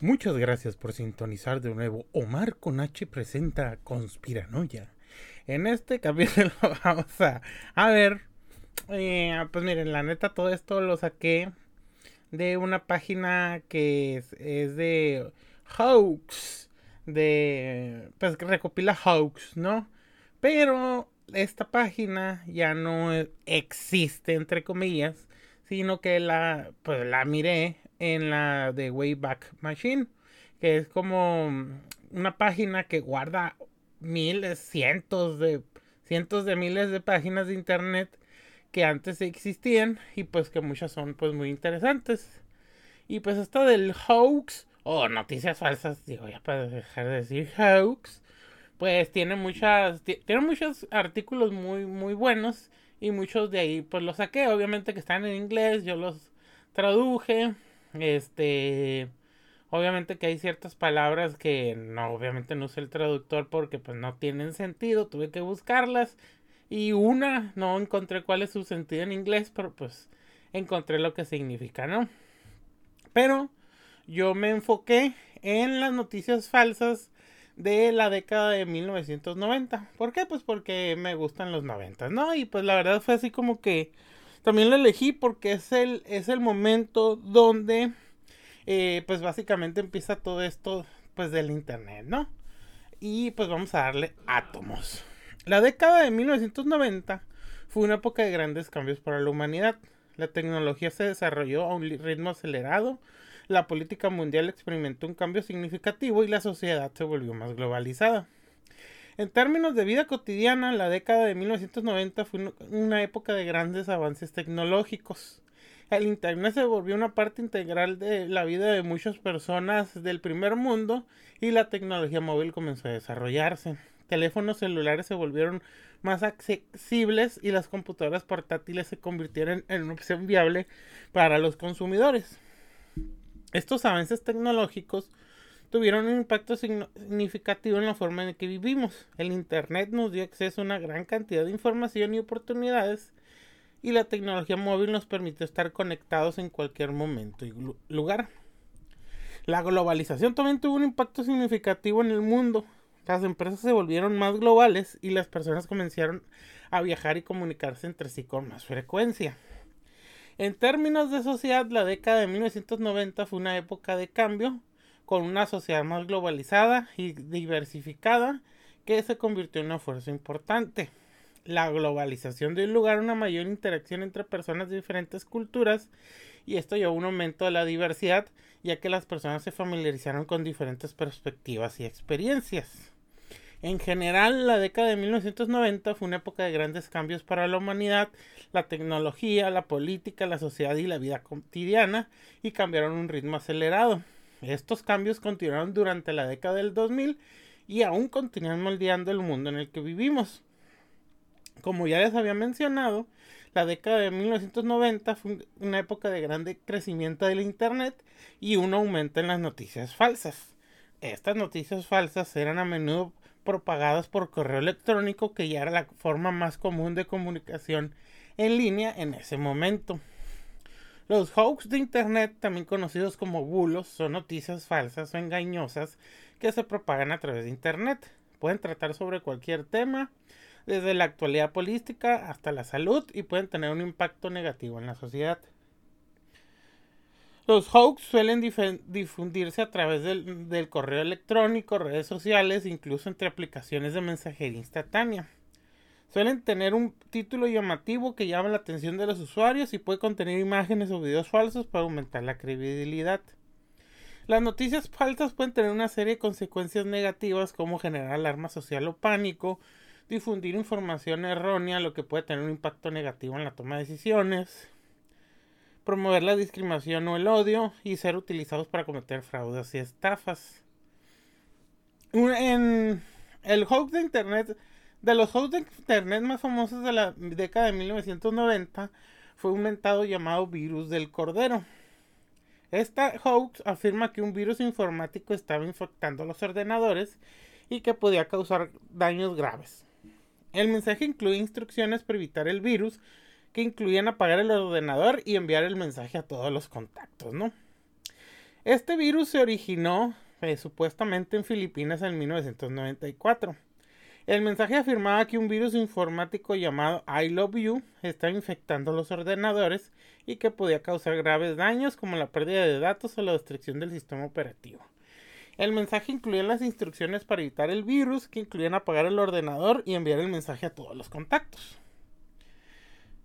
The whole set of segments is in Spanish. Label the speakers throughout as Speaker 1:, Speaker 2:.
Speaker 1: Muchas gracias por sintonizar de nuevo. Omar con H presenta Conspiranoia. En este capítulo vamos a, ver. eh, pues miren, la neta, todo esto lo saqué de una página que es, es de hoax. De. Pues que recopila hoax, ¿no? Pero esta página ya no existe, entre comillas. Sino que la, pues la miré en la de Wayback Machine, que es como una página que guarda miles, cientos de cientos de miles de páginas de internet que antes existían y pues que muchas son pues muy interesantes. Y pues esto del hoax o noticias falsas, digo ya para dejar de decir hoax, pues tiene muchas tiene muchos artículos muy muy buenos y muchos de ahí pues los saqué, obviamente que están en inglés, yo los traduje este, obviamente que hay ciertas palabras que no, obviamente no usé el traductor porque pues no tienen sentido, tuve que buscarlas y una no encontré cuál es su sentido en inglés, pero pues encontré lo que significa, ¿no? Pero yo me enfoqué en las noticias falsas de la década de 1990. ¿Por qué? Pues porque me gustan los 90, ¿no? Y pues la verdad fue así como que también lo elegí porque es el, es el momento donde, eh, pues básicamente empieza todo esto, pues del internet, ¿no? Y pues vamos a darle átomos. La década de 1990 fue una época de grandes cambios para la humanidad. La tecnología se desarrolló a un ritmo acelerado, la política mundial experimentó un cambio significativo y la sociedad se volvió más globalizada. En términos de vida cotidiana, la década de 1990 fue una época de grandes avances tecnológicos. El Internet se volvió una parte integral de la vida de muchas personas del primer mundo y la tecnología móvil comenzó a desarrollarse. Teléfonos celulares se volvieron más accesibles y las computadoras portátiles se convirtieron en una opción viable para los consumidores. Estos avances tecnológicos tuvieron un impacto significativo en la forma en que vivimos. El Internet nos dio acceso a una gran cantidad de información y oportunidades y la tecnología móvil nos permitió estar conectados en cualquier momento y lugar. La globalización también tuvo un impacto significativo en el mundo. Las empresas se volvieron más globales y las personas comenzaron a viajar y comunicarse entre sí con más frecuencia. En términos de sociedad, la década de 1990 fue una época de cambio con una sociedad más globalizada y diversificada que se convirtió en una fuerza importante. La globalización dio lugar a una mayor interacción entre personas de diferentes culturas y esto llevó a un aumento de la diversidad ya que las personas se familiarizaron con diferentes perspectivas y experiencias. En general, la década de 1990 fue una época de grandes cambios para la humanidad, la tecnología, la política, la sociedad y la vida cotidiana y cambiaron a un ritmo acelerado. Estos cambios continuaron durante la década del 2000 y aún continúan moldeando el mundo en el que vivimos. Como ya les había mencionado, la década de 1990 fue una época de grande crecimiento del Internet y un aumento en las noticias falsas. Estas noticias falsas eran a menudo propagadas por correo electrónico, que ya era la forma más común de comunicación en línea en ese momento. Los hoax de Internet, también conocidos como bulos, son noticias falsas o engañosas que se propagan a través de Internet. Pueden tratar sobre cualquier tema, desde la actualidad política hasta la salud, y pueden tener un impacto negativo en la sociedad. Los hoax suelen difundirse a través del, del correo electrónico, redes sociales, incluso entre aplicaciones de mensajería instantánea. Suelen tener un título llamativo que llama la atención de los usuarios y puede contener imágenes o videos falsos para aumentar la credibilidad. Las noticias falsas pueden tener una serie de consecuencias negativas como generar alarma social o pánico, difundir información errónea, lo que puede tener un impacto negativo en la toma de decisiones, promover la discriminación o el odio y ser utilizados para cometer fraudes y estafas. En el hoax de Internet de los hosts de internet más famosos de la década de 1990 fue un mentado llamado virus del cordero. Esta hoax afirma que un virus informático estaba infectando los ordenadores y que podía causar daños graves. El mensaje incluye instrucciones para evitar el virus que incluían apagar el ordenador y enviar el mensaje a todos los contactos, ¿no? Este virus se originó eh, supuestamente en Filipinas en 1994. El mensaje afirmaba que un virus informático llamado I Love You estaba infectando los ordenadores y que podía causar graves daños como la pérdida de datos o la destrucción del sistema operativo. El mensaje incluía las instrucciones para evitar el virus, que incluían apagar el ordenador y enviar el mensaje a todos los contactos.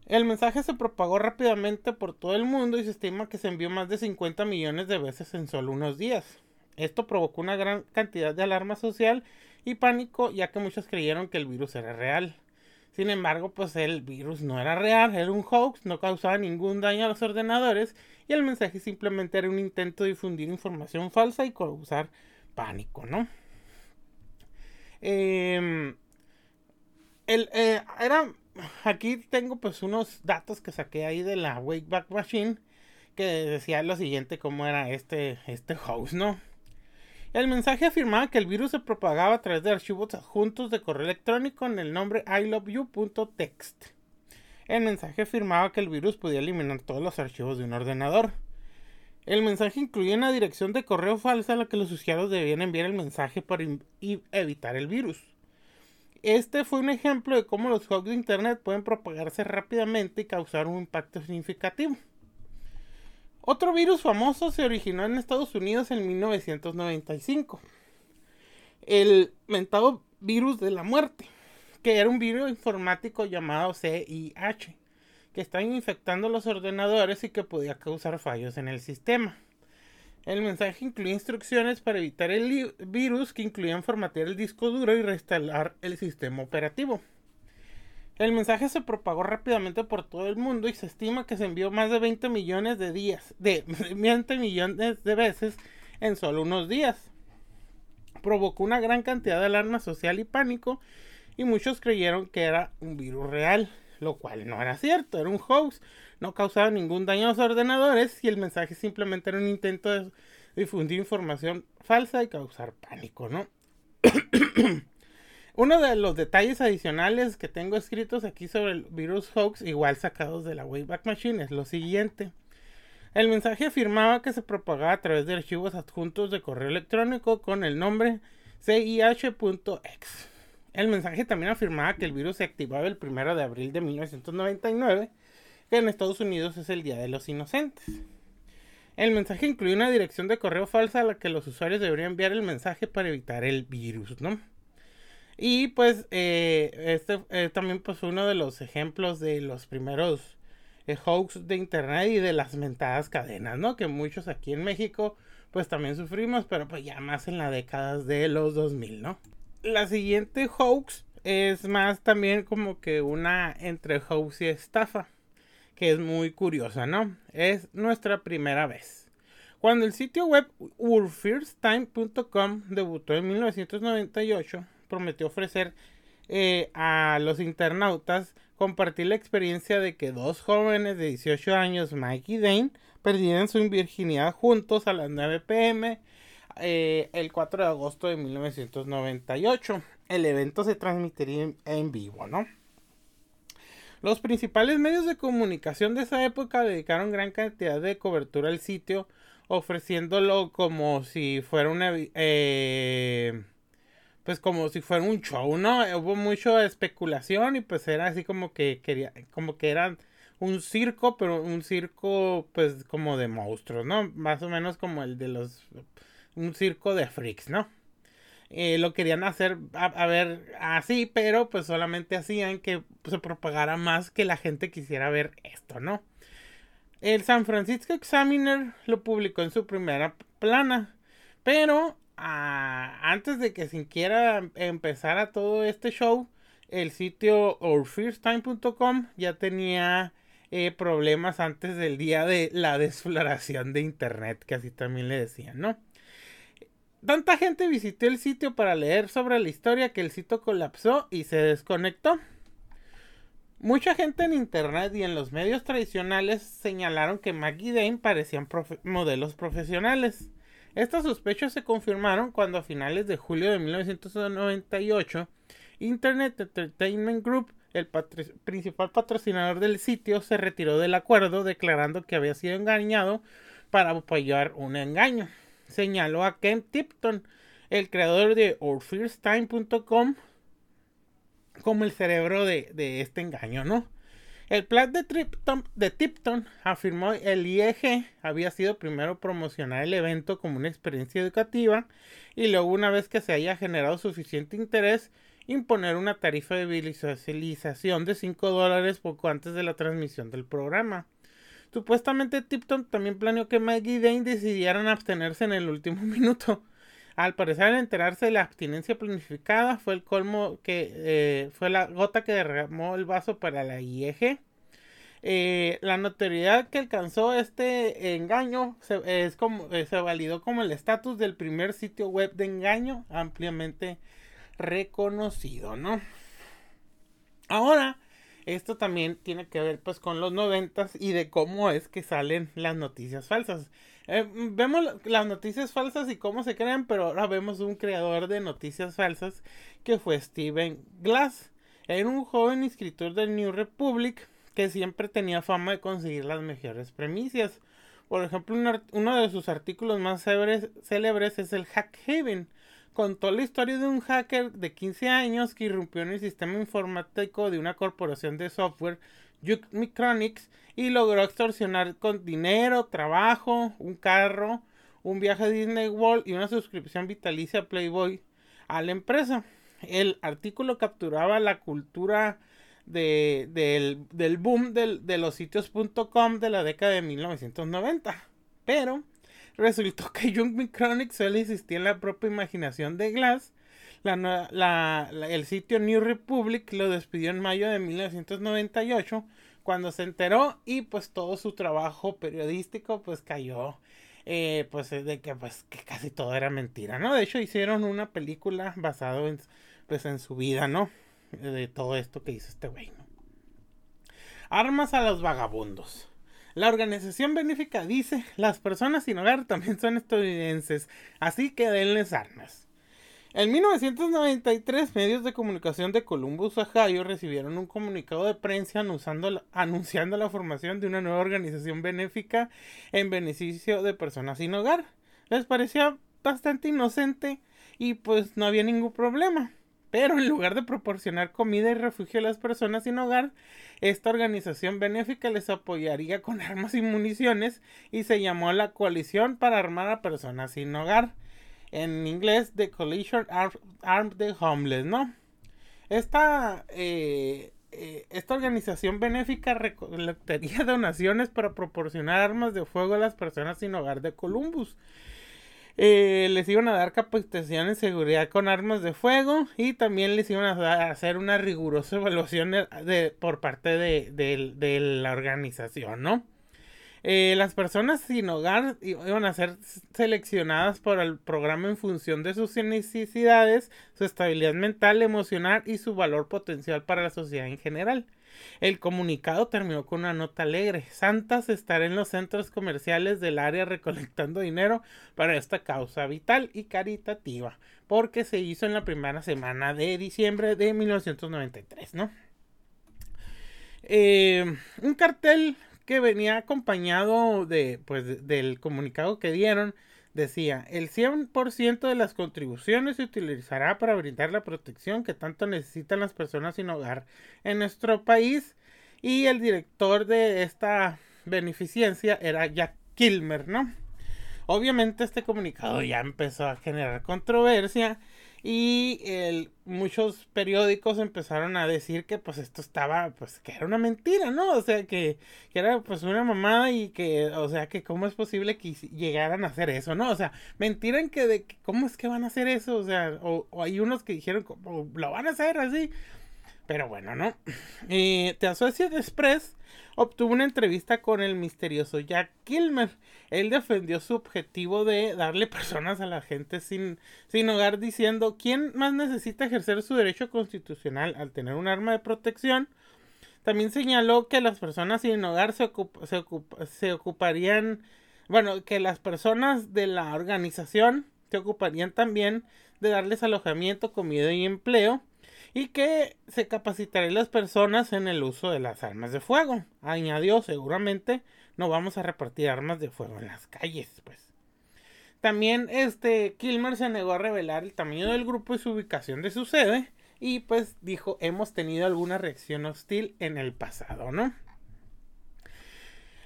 Speaker 1: El mensaje se propagó rápidamente por todo el mundo y se estima que se envió más de 50 millones de veces en solo unos días. Esto provocó una gran cantidad de alarma social y pánico ya que muchos creyeron que el virus era real. Sin embargo, pues el virus no era real, era un hoax, no causaba ningún daño a los ordenadores y el mensaje simplemente era un intento de difundir información falsa y causar pánico, ¿no? Em, el, eh, era, aquí tengo pues unos datos que saqué ahí de la Wakeback Machine que decía lo siguiente, cómo era este, este hoax, ¿no? El mensaje afirmaba que el virus se propagaba a través de archivos adjuntos de correo electrónico en el nombre iloveyou.text. El mensaje afirmaba que el virus podía eliminar todos los archivos de un ordenador. El mensaje incluía una dirección de correo falsa a la que los usuarios debían enviar el mensaje para evitar el virus. Este fue un ejemplo de cómo los hoax de Internet pueden propagarse rápidamente y causar un impacto significativo. Otro virus famoso se originó en Estados Unidos en 1995. El mentado virus de la muerte, que era un virus informático llamado CIH, que estaba infectando los ordenadores y que podía causar fallos en el sistema. El mensaje incluía instrucciones para evitar el virus que incluían formatear el disco duro y restaurar el sistema operativo. El mensaje se propagó rápidamente por todo el mundo y se estima que se envió más de 20 millones de días, de 20 millones de veces en solo unos días. Provocó una gran cantidad de alarma social y pánico y muchos creyeron que era un virus real, lo cual no era cierto, era un hoax, no causaba ningún daño a los ordenadores y el mensaje simplemente era un intento de difundir información falsa y causar pánico, ¿no? Uno de los detalles adicionales que tengo escritos aquí sobre el virus hoax, igual sacados de la Wayback Machine, es lo siguiente. El mensaje afirmaba que se propagaba a través de archivos adjuntos de correo electrónico con el nombre CIH.exe. El mensaje también afirmaba que el virus se activaba el 1 de abril de 1999, que en Estados Unidos es el Día de los Inocentes. El mensaje incluía una dirección de correo falsa a la que los usuarios deberían enviar el mensaje para evitar el virus, ¿no? Y pues eh, este eh, también pues uno de los ejemplos de los primeros eh, hoax de internet y de las mentadas cadenas, ¿no? Que muchos aquí en México pues también sufrimos, pero pues ya más en la década de los 2000, ¿no? La siguiente hoax es más también como que una entre hoax y estafa, que es muy curiosa, ¿no? Es nuestra primera vez. Cuando el sitio web worldfirsttime.com debutó en 1998, prometió ofrecer eh, a los internautas compartir la experiencia de que dos jóvenes de 18 años, Mike y Dane, perdieron su virginidad juntos a las 9 pm eh, el 4 de agosto de 1998. El evento se transmitiría en, vivo, ¿no? Los principales medios de comunicación de esa época dedicaron gran cantidad de cobertura al sitio, ofreciéndolo como si fuera una... Eh, pues como si fuera un show, ¿no? Hubo mucha especulación y pues era así como que quería, como que era un circo, pero un circo pues como de monstruos, ¿no? Más o menos como el de los, un circo de freaks, ¿no? Eh, lo querían hacer a, ver así, pero pues solamente hacían que se propagara más que la gente quisiera ver esto, ¿no? El San Francisco Examiner lo publicó en su primera plana, pero antes de que siquiera empezara todo este show, el sitio ourfirsttime.com ya tenía eh, problemas antes del día de la desfloración de internet, que así también le decían, ¿no? Tanta gente visitó el sitio para leer sobre la historia que el sitio colapsó y se desconectó. Mucha gente en internet y en los medios tradicionales señalaron que Maggie Dane parecían modelos profesionales. Estas sospechas se confirmaron cuando a finales de julio de 1998 Internet Entertainment Group, el principal patrocinador del sitio, se retiró del acuerdo declarando que había sido engañado para apoyar un engaño. Señaló a Ken Tipton, el creador de OurFirstTime.com, como el cerebro de, de este engaño, ¿no? El plan de, Tipton afirmó el IEG había sido primero promocionar el evento como una experiencia educativa y luego una vez que se haya generado suficiente interés imponer una tarifa de visualización de 5 dólares poco antes de la transmisión del programa. Supuestamente Tipton también planeó que Maggie y Dane decidieran abstenerse en el último minuto. Al parecer, al enterarse de la abstinencia planificada, fue el colmo que eh, fue la gota que derramó el vaso para la IEG. Eh, la notoriedad que alcanzó este engaño se, es como, eh, se validó como el estatus del primer sitio web de engaño ampliamente reconocido, ¿no? Ahora, esto también tiene que ver pues con los noventas y de cómo es que salen las noticias falsas. Eh, vemos las noticias falsas y cómo se crean, pero ahora vemos un creador de noticias falsas que fue Steven Glass. Era un joven escritor del New Republic que siempre tenía fama de conseguir las mejores premisas. Por ejemplo, uno de sus artículos más célebres es el Hack Haven. Contó la historia de un hacker de 15 años que irrumpió en el sistema informático de una corporación de software Micronics y logró extorsionar con dinero, trabajo, un carro, un viaje a Disney World y una suscripción vitalicia a Playboy a la empresa. El artículo capturaba la cultura de, del, boom de los sitios.com de la década de 1990. Pero resultó que Young Micronics solo existía en la propia imaginación de Glass. El sitio New Republic lo despidió en mayo de 1998 cuando se enteró y pues todo su trabajo periodístico pues cayó eh, pues de que pues que casi todo era mentira, ¿no? De hecho hicieron una película basado en pues en su vida, ¿no? De todo esto que hizo este güey, ¿no? Armas a los vagabundos. La organización benéfica dice, las personas sin hogar también son estadounidenses, así que denles armas. En 1993, medios de comunicación de Columbus, Ohio, recibieron un comunicado de prensa anunciando la formación de una nueva organización benéfica en beneficio de personas sin hogar. Les parecía bastante inocente y pues no había ningún problema. Pero en lugar de proporcionar comida y refugio a las personas sin hogar, esta organización benéfica les apoyaría con armas y municiones y se llamó la Coalición para Armar a Personas sin Hogar en inglés The Coalition Armed the Homeless, ¿no? Esta, eh, eh, esta organización benéfica recolectaría donaciones para proporcionar armas de fuego a las personas sin hogar de Columbus. Eh, les iban a dar capacitación en seguridad con armas de fuego y también les iban a hacer una rigurosa evaluación de, por parte de, de la organización, ¿no? Eh, las personas sin hogar iban a ser seleccionadas por el programa en función de sus necesidades, su estabilidad mental, emocional y su valor potencial para la sociedad en general. El comunicado terminó con una nota alegre. Santas estará en los centros comerciales del área recolectando dinero para esta causa vital y caritativa, porque se hizo en la primera semana de diciembre de 1993, ¿no? Eh, un cartel que venía acompañado de, pues, del comunicado que dieron. Decía, el 100% de las contribuciones se utilizará para brindar la protección que tanto necesitan las personas sin hogar en nuestro país. Y el director de esta beneficencia era Jack Kilmer, ¿no? Obviamente este comunicado ya empezó a generar controversia y el, muchos periódicos empezaron a decir que pues esto estaba, pues que era una mentira, ¿no? O sea, que, que era pues una mamada y que, o sea, que cómo es posible que llegaran a hacer eso, ¿no? O sea, mentira en que de cómo es que van a hacer eso, o sea, o, hay unos que dijeron, lo van a hacer así. Pero bueno, ¿no? Eh, The Associated Express obtuvo una entrevista con el misterioso Jack Kilmer. Él defendió su objetivo de darle personas a la gente sin, sin hogar diciendo, ¿quién más necesita ejercer su derecho constitucional al tener un arma de protección? También señaló que las personas sin hogar se, se ocuparían, bueno, que las personas de la organización se ocuparían también de darles alojamiento, comida y empleo y que se capacitaría las personas en el uso de las armas de fuego. Añadió seguramente no vamos a repartir armas de fuego en las calles, pues. También este Kilmer se negó a revelar el tamaño del grupo y su ubicación de su sede y pues dijo, hemos tenido alguna reacción hostil en el pasado, ¿no?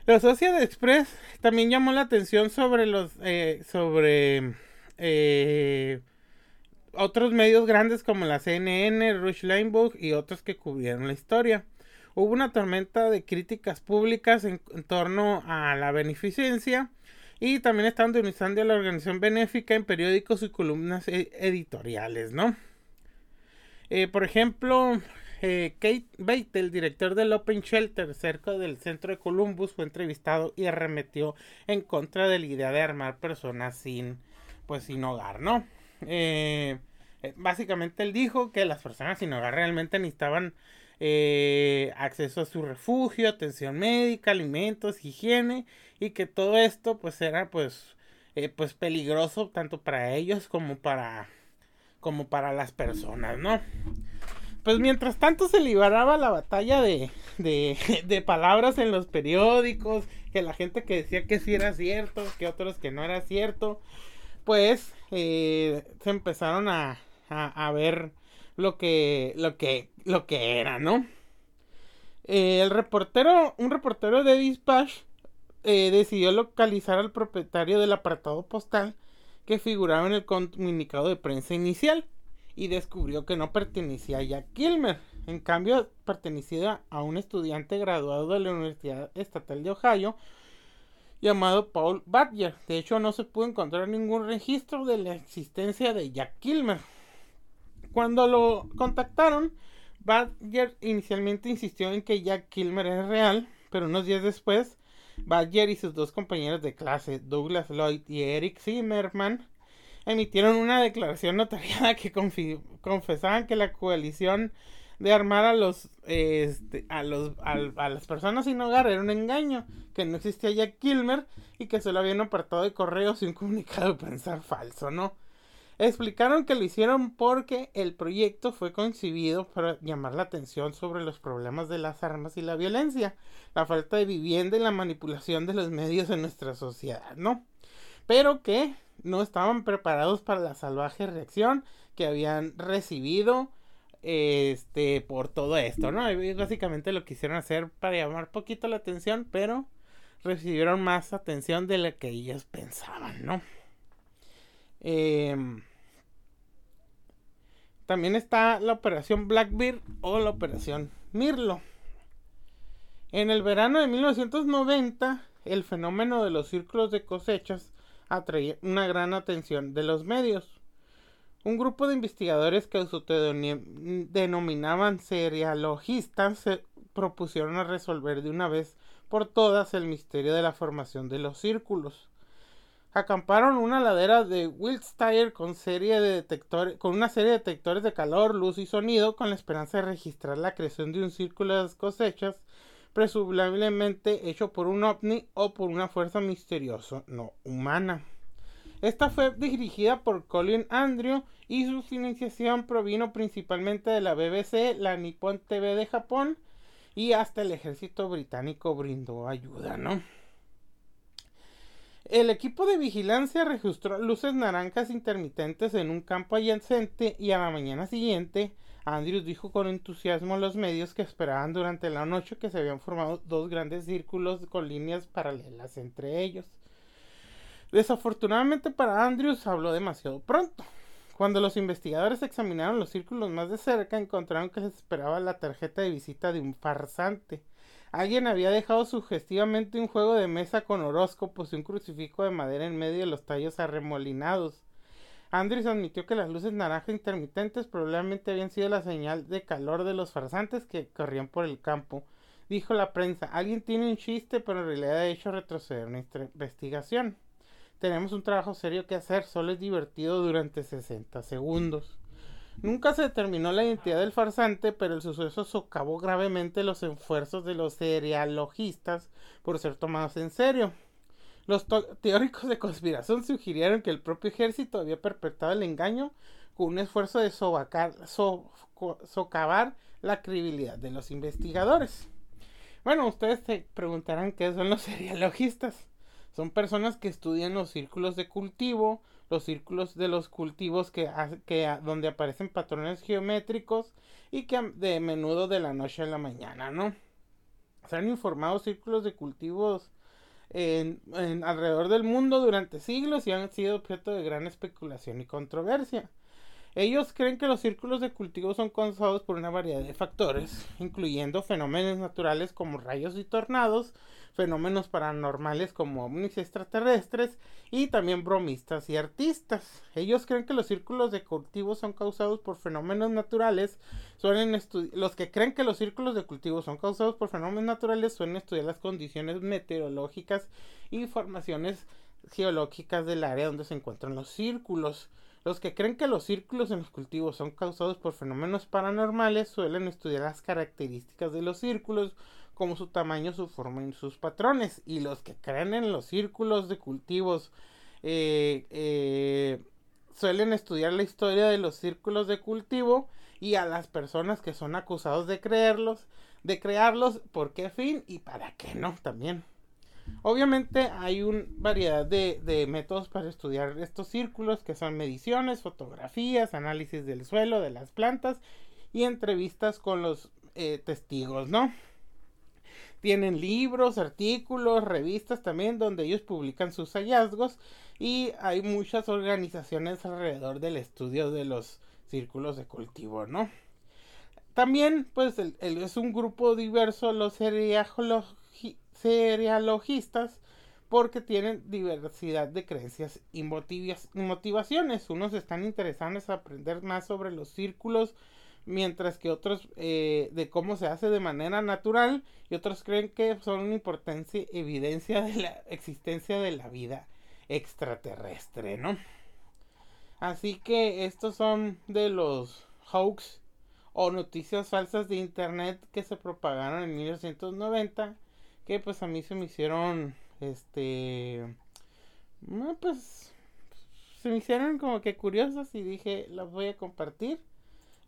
Speaker 1: La Associated Express también llamó la atención sobre los eh, sobre eh, otros medios grandes como la CNN, Rush Limbaugh y otros que cubrieron la historia. Hubo una tormenta de críticas públicas en, torno a la beneficencia y también estaban denunciando a la organización benéfica en periódicos y columnas e, editoriales, ¿no? Eh, por ejemplo, eh, Kate Bate, el director del Open Shelter cerca del centro de Columbus, fue entrevistado y arremetió en contra de la idea de armar personas sin, pues, sin hogar, ¿no? Eh, básicamente él dijo que las personas sin hogar realmente necesitaban acceso a su refugio, atención médica, alimentos, higiene y que todo esto pues era pues pues peligroso tanto para ellos como para como para las personas, ¿no? Pues mientras tanto se libraba la batalla de, de, de, palabras en los periódicos, que la gente que decía que sí era cierto, que otros que no era cierto, pues eh, se empezaron a, a, ver lo que, lo que, lo que era, ¿no? Eh, el reportero, un reportero de Dispatch eh, decidió localizar al propietario del apartado postal que figuraba en el comunicado de prensa inicial y descubrió que no pertenecía a Jack Kilmer. En cambio, pertenecía a un estudiante graduado de la Universidad Estatal de Ohio llamado Paul Badger. De hecho, no se pudo encontrar ningún registro de la existencia de Jack Kilmer. Cuando lo contactaron, Badger inicialmente insistió en que Jack Kilmer es real, pero unos días después Badger y sus dos compañeros de clase, Douglas Lloyd y Eric Zimmerman, emitieron una declaración notariada que confesaban que la coalición de armar a los, este, a los a, las personas sin hogar era un engaño, que no existía Jack Kilmer y que solo habían apartado de correos y un comunicado de prensa falso, ¿no? Explicaron que lo hicieron porque el proyecto fue concibido para llamar la atención sobre los problemas de las armas y la violencia, la falta de vivienda y la manipulación de los medios en nuestra sociedad, ¿no? Pero que no estaban preparados para la salvaje reacción que habían recibido este por todo esto, ¿no? Y básicamente lo quisieron hacer para llamar poquito la atención, pero recibieron más atención de la que ellos pensaban, ¿no? Em, también está la operación Blackbeard o la operación Mirlo. En el verano de 1990, el fenómeno de los círculos de cosechas atraía una gran atención de los medios. Un grupo de investigadores que denominaban serialogistas se propusieron a resolver de una vez por todas el misterio de la formación de los círculos acamparon una ladera de Wiltshire con, serie de detectores, con una serie de detectores de calor, luz y sonido con la esperanza de registrar la creación de un círculo de cosechas, presumiblemente hecho por un ovni o por una fuerza misteriosa no humana. Esta fue dirigida por Colin Andrew y su financiación provino principalmente de la BBC, la Nippon TV de Japón y hasta el ejército británico brindó ayuda, ¿no? El equipo de vigilancia registró luces naranjas intermitentes en un campo adyacente y a la mañana siguiente Andrews dijo con entusiasmo a los medios que esperaban durante la noche que se habían formado dos grandes círculos con líneas paralelas entre ellos. Desafortunadamente para Andrews habló demasiado pronto. Cuando los investigadores examinaron los círculos más de cerca encontraron que se esperaba la tarjeta de visita de un farsante Alguien había dejado sugestivamente un juego de mesa con horóscopos y un crucifijo de madera en medio de los tallos arremolinados. Andrews admitió que las luces naranja intermitentes probablemente habían sido la señal de calor de los farsantes que corrían por el campo. Dijo la prensa, alguien tiene un chiste, pero en realidad ha hecho retroceder nuestra investigación. Tenemos un trabajo serio que hacer, solo es divertido durante 60 segundos. Nunca se determinó la identidad del farsante, pero el suceso socavó gravemente los esfuerzos de los serialogistas por ser tomados en serio. Los teóricos de conspiración sugirieron que el propio ejército había perpetrado el engaño con un esfuerzo de socavar la credibilidad de los investigadores. Bueno, ustedes se preguntarán qué son los serialogistas. Son personas que estudian los círculos de cultivo, los círculos de los cultivos que, que donde aparecen patrones geométricos y que de menudo de la noche a la mañana, ¿no? Se han informado círculos de cultivos en, alrededor del mundo durante siglos y han sido objeto de gran especulación y controversia. Ellos creen que los círculos de cultivo son causados por una variedad de factores, incluyendo fenómenos naturales como rayos y tornados, fenómenos paranormales como ovnis extraterrestres y también bromistas y artistas. Ellos creen que los círculos de cultivo son causados por fenómenos naturales, suelen los que creen que los círculos de cultivo son causados por fenómenos naturales suelen estudiar las condiciones meteorológicas y formaciones geológicas del área donde se encuentran los círculos. Los que creen que los círculos en los cultivos son causados por fenómenos paranormales suelen estudiar las características de los círculos, como su tamaño, su forma y sus patrones. Y los que creen en los círculos de cultivos eh, eh, suelen estudiar la historia de los círculos de cultivo y a las personas que son acusados de creerlos, de crearlos, por qué fin y para qué no también. Obviamente hay una variedad de, métodos para estudiar estos círculos que son mediciones, fotografías, análisis del suelo, de las plantas y entrevistas con los eh, testigos, ¿no? Tienen libros, artículos, revistas también donde ellos publican sus hallazgos y hay muchas organizaciones alrededor del estudio de los círculos de cultivo, ¿no? También, pues, es un grupo diverso, los serialogistas porque tienen diversidad de creencias y, motivaciones. Unos están interesados en aprender más sobre los círculos, mientras que otros eh, de cómo se hace de manera natural y otros creen que son una importante evidencia de la existencia de la vida extraterrestre, ¿no? Así que estos son de los hoax o noticias falsas de internet que se propagaron en 1990 que pues a mí se me hicieron, este, pues se me hicieron como que curiosas y dije, las voy a compartir.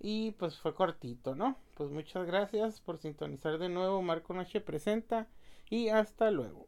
Speaker 1: Y pues fue cortito, ¿no? Pues muchas gracias por sintonizar de nuevo. Marco Noche presenta y hasta luego.